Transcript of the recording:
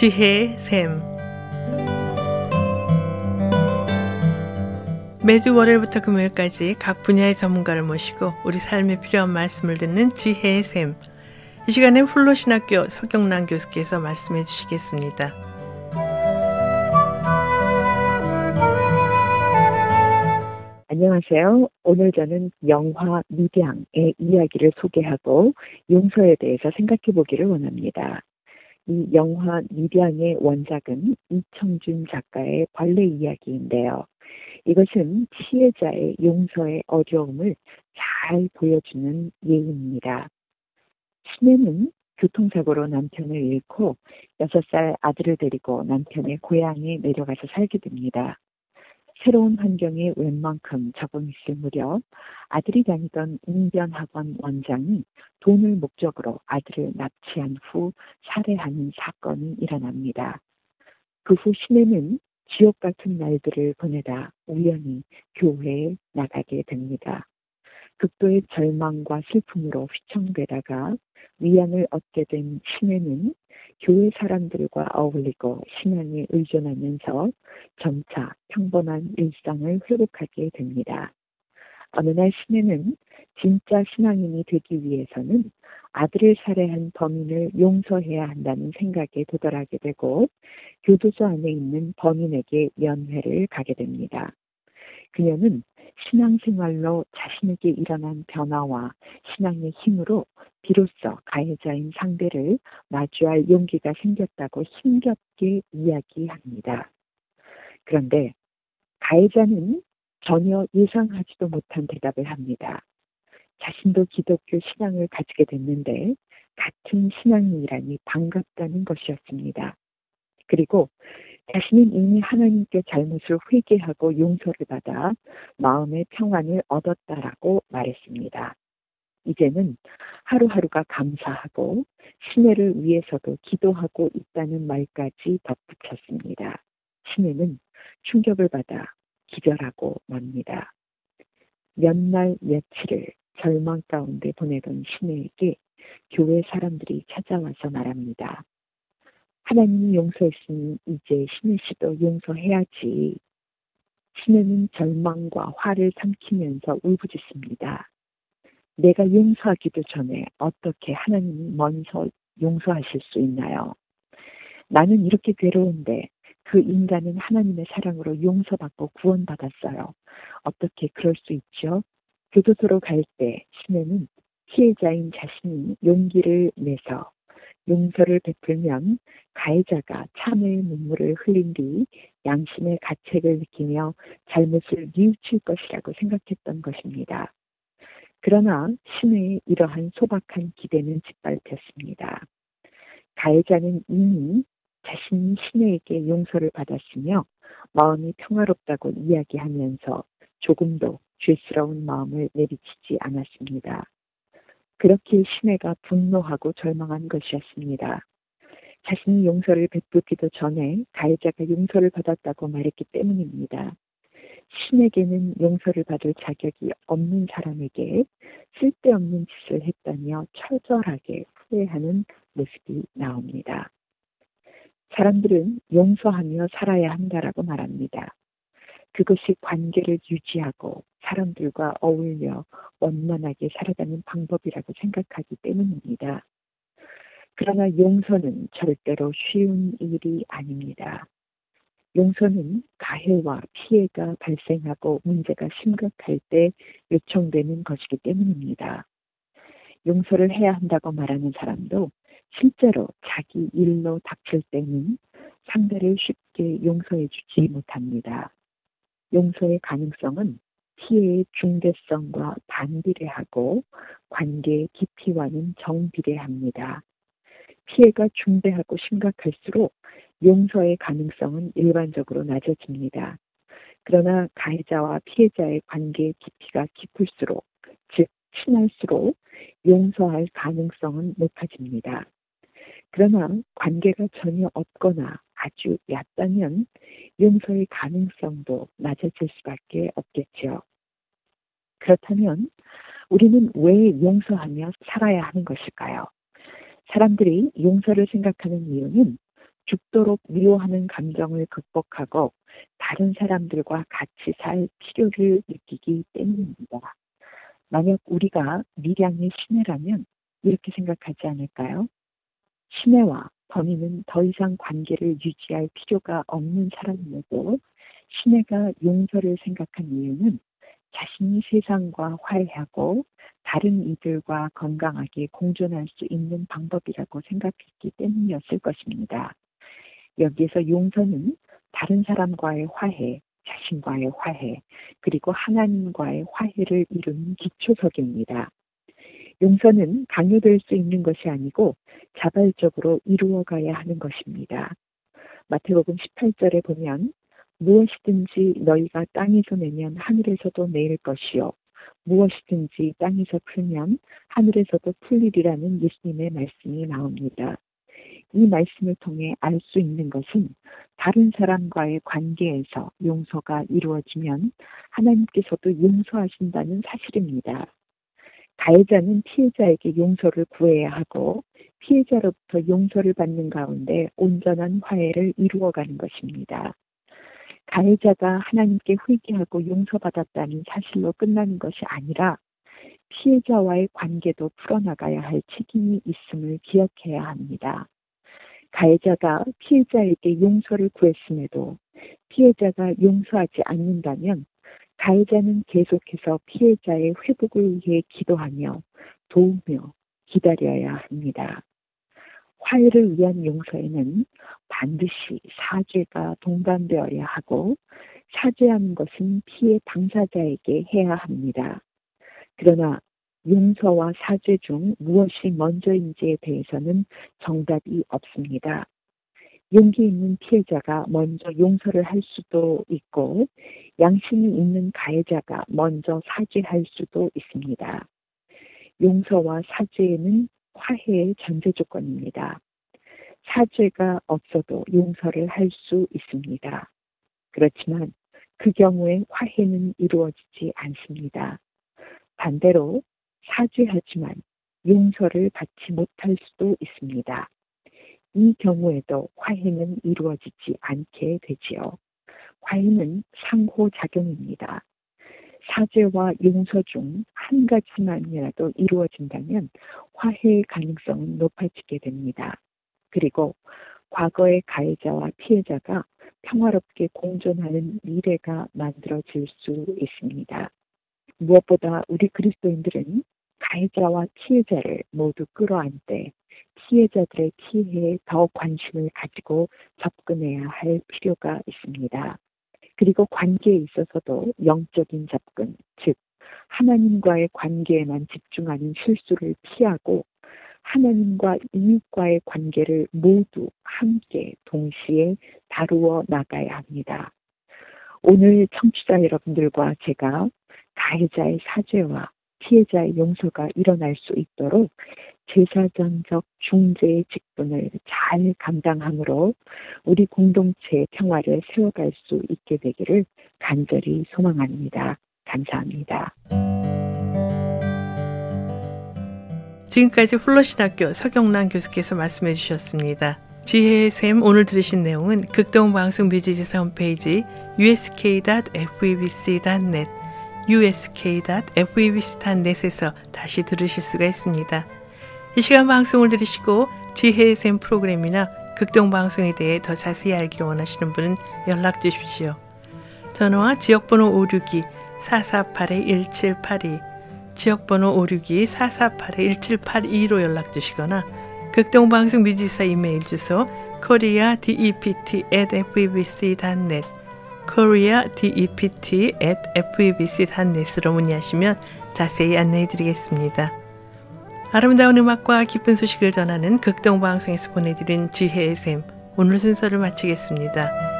지혜의 샘 매주 월요일부터 금요일까지 각 분야의 전문가를 모시고 우리 삶에 필요한 말씀을 듣는 지혜의 샘. 이 시간에 훌로신학교 서경란 교수께서 말씀해 주시겠습니다. 안녕하세요. 오늘 저는 영화 미량의 이야기를 소개하고 용서에 대해서 생각해 보기를 원합니다. 이 영화 미량의 원작은 이청준 작가의 벌레 이야기인데요. 이것은 피해자의 용서의 어려움을 잘 보여주는 예입니다. 신혜는 교통사고로 남편을 잃고 6살 아들을 데리고 남편의 고향에 내려가서 살게 됩니다. 새로운 환경에 웬만큼 적응했을 무렵 아들이 다니던 인변학원 원장이 돈을 목적으로 아들을 납치한 후 살해하는 사건이 일어납니다. 그후 신혜는 지옥 같은 날들을 보내다 우연히 교회에 나가게 됩니다. 극도의 절망과 슬픔으로 휘청되다가 위안을 얻게 된 신혜는 교회 사람들과 어울리고 신앙에 의존하면서 점차 평범한 일상을 회복하게 됩니다. 어느 날 신혜는 진짜 신앙인이 되기 위해서는 아들을 살해한 범인을 용서해야 한다는 생각에 도달하게 되고 교도소 안에 있는 범인에게 면회를 가게 됩니다. 그녀는 신앙생활로 자신에게 일어난 변화와 신앙의 힘으로 비로소 가해자인 상대를 마주할 용기가 생겼다고 힘겹게 이야기합니다. 그런데 가해자는 전혀 예상하지도 못한 대답을 합니다. 자신도 기독교 신앙을 가지게 됐는데 같은 신앙인이라니 반갑다는 것이었습니다. 그리고 자신은 이미 하나님께 잘못을 회개하고 용서를 받아 마음의 평안을 얻었다라고 말했습니다. 이제는 하루하루가 감사하고 신혜를 위해서도 기도하고 있다는 말까지 덧붙였습니다. 신혜는 충격을 받아 기절하고 맙니다. 몇 날 며칠을 절망 가운데 보내던 신혜에게 교회 사람들이 찾아와서 말합니다. 하나님이 용서했으니 이제 신혜 씨도 용서해야지. 신혜는 절망과 화를 삼키면서 울부짖습니다. 내가 용서하기도 전에 어떻게 하나님이 먼저 용서하실 수 있나요? 나는 이렇게 괴로운데 그 인간은 하나님의 사랑으로 용서받고 구원받았어요. 어떻게 그럴 수 있죠? 교도소로 갈 때 신혜는 피해자인 자신이 용기를 내서 용서를 베풀면 가해자가 참의 눈물을 흘린 뒤 양심의 가책을 느끼며 잘못을 뉘우칠 것이라고 생각했던 것입니다. 그러나 신의 이러한 소박한 기대는 짓밟혔습니다. 가해자는 이미 자신이 신에게 용서를 받았으며 마음이 평화롭다고 이야기하면서 조금도 죄스러운 마음을 내비치지 않았습니다. 그렇게 신혜가 분노하고 절망한 것이었습니다. 자신이 용서를 베푸기도 전에 가해자가 용서를 받았다고 말했기 때문입니다. 신에게는 용서를 받을 자격이 없는 사람에게 쓸데없는 짓을 했다며 처절하게 후회하는 모습이 나옵니다. 사람들은 용서하며 살아야 한다라고 말합니다. 그것이 관계를 유지하고 사람들과 어울려 원만하게 살아가는 방법이라고 생각하기 때문입니다. 그러나 용서는 절대로 쉬운 일이 아닙니다. 용서는 가해와 피해가 발생하고 문제가 심각할 때 요청되는 것이기 때문입니다. 용서를 해야 한다고 말하는 사람도 실제로 자기 일로 닥칠 때는 상대를 쉽게 용서해 주지 못합니다. 용서의 가능성은 피해의 중대성과 반비례하고 관계의 깊이와는 정비례합니다. 피해가 중대하고 심각할수록 용서의 가능성은 일반적으로 낮아집니다. 그러나 가해자와 피해자의 관계의 깊이가 깊을수록, 즉, 친할수록 용서할 가능성은 높아집니다. 그러나 관계가 전혀 없거나 아주 얕다면 용서의 가능성도 낮아질 수밖에 없겠죠. 그렇다면 우리는 왜 용서하며 살아야 하는 것일까요? 사람들이 용서를 생각하는 이유는 죽도록 미워하는 감정을 극복하고 다른 사람들과 같이 살 필요를 느끼기 때문입니다. 만약 우리가 미량의 신혜라면 이렇게 생각하지 않을까요? 신혜와 범인은 더 이상 관계를 유지할 필요가 없는 사람임에도 신혜가 용서를 생각한 이유는 자신이 세상과 화해하고 다른 이들과 건강하게 공존할 수 있는 방법이라고 생각했기 때문이었을 것입니다. 여기에서 용서는 다른 사람과의 화해, 자신과의 화해, 그리고 하나님과의 화해를 이루는 기초석입니다. 용서는 강요될 수 있는 것이 아니고 자발적으로 이루어가야 하는 것입니다. 마태복음 18절에 보면 무엇이든지 너희가 땅에서 내면 하늘에서도 내일 것이요. 무엇이든지 땅에서 풀면 하늘에서도 풀리리라는 예수님의 말씀이 나옵니다. 이 말씀을 통해 알 수 있는 것은 다른 사람과의 관계에서 용서가 이루어지면 하나님께서도 용서하신다는 사실입니다. 가해자는 피해자에게 용서를 구해야 하고 피해자로부터 용서를 받는 가운데 온전한 화해를 이루어가는 것입니다. 가해자가 하나님께 회개하고 용서받았다는 사실로 끝나는 것이 아니라 피해자와의 관계도 풀어나가야 할 책임이 있음을 기억해야 합니다. 가해자가 피해자에게 용서를 구했음에도 피해자가 용서하지 않는다면 가해자는 계속해서 피해자의 회복을 위해 기도하며 도우며 기다려야 합니다. 화해를 위한 용서에는 반드시 사죄가 동반되어야 하고 사죄하는 것은 피해 당사자에게 해야 합니다. 그러나 용서와 사죄 중 무엇이 먼저인지에 대해서는 정답이 없습니다. 용기 있는 피해자가 먼저 용서를 할 수도 있고 양심이 있는 가해자가 먼저 사죄할 수도 있습니다. 용서와 사죄에는 화해의 전제 조건입니다. 사죄가 없어도 용서를 할 수 있습니다. 그렇지만 그 경우에 화해는 이루어지지 않습니다. 반대로 사죄하지만 용서를 받지 못할 수도 있습니다. 이 경우에도 화해는 이루어지지 않게 되지요. 화해는 상호작용입니다. 사죄와 용서 중 한 가지만이라도 이루어진다면 화해의 가능성은 높아지게 됩니다. 그리고 과거의 가해자와 피해자가 평화롭게 공존하는 미래가 만들어질 수 있습니다. 무엇보다 우리 그리스도인들은 가해자와 피해자를 모두 끌어안되 피해자들의 피해에 더 관심을 가지고 접근해야 할 필요가 있습니다. 그리고 관계에 있어서도 영적인 접근, 즉 하나님과의 관계에만 집중하는 실수를 피하고 하나님과 이웃과의 관계를 모두 함께 동시에 다루어 나가야 합니다. 오늘 청취자 여러분들과 제가 가해자의 사죄와 피해자의 용서가 일어날 수 있도록 제사장적 중재의 직분을 잘 감당함으로 우리 공동체의 평화를 세워갈 수 있게 되기를 간절히 소망합니다. 감사합니다. 지금까지 훌러신학교 서경란 교수께서 말씀해 주셨습니다. 지혜의 샘 오늘 들으신 내용은 극동방송 뮤지지사 홈페이지 usk.febc.net usk.febc.net에서 다시 들으실 수가 있습니다. 이 시간 방송을 들으시고 지혜의 샘 프로그램이나 극동방송에 대해 더 자세히 알기를 원하시는 분은 연락 주십시오. 전화와 지역번호 562-448-1782 지역번호 562-448-1782로 연락 주시거나 극동방송 뮤지사 이메일 주소 koreadept@febc.net koreadept@febc.net으로 문의하시면 자세히 안내해 드리겠습니다. 아름다운 음악과 기쁜 소식을 전하는 극동방송에서 보내드린 지혜의 샘 오늘 순서를 마치겠습니다.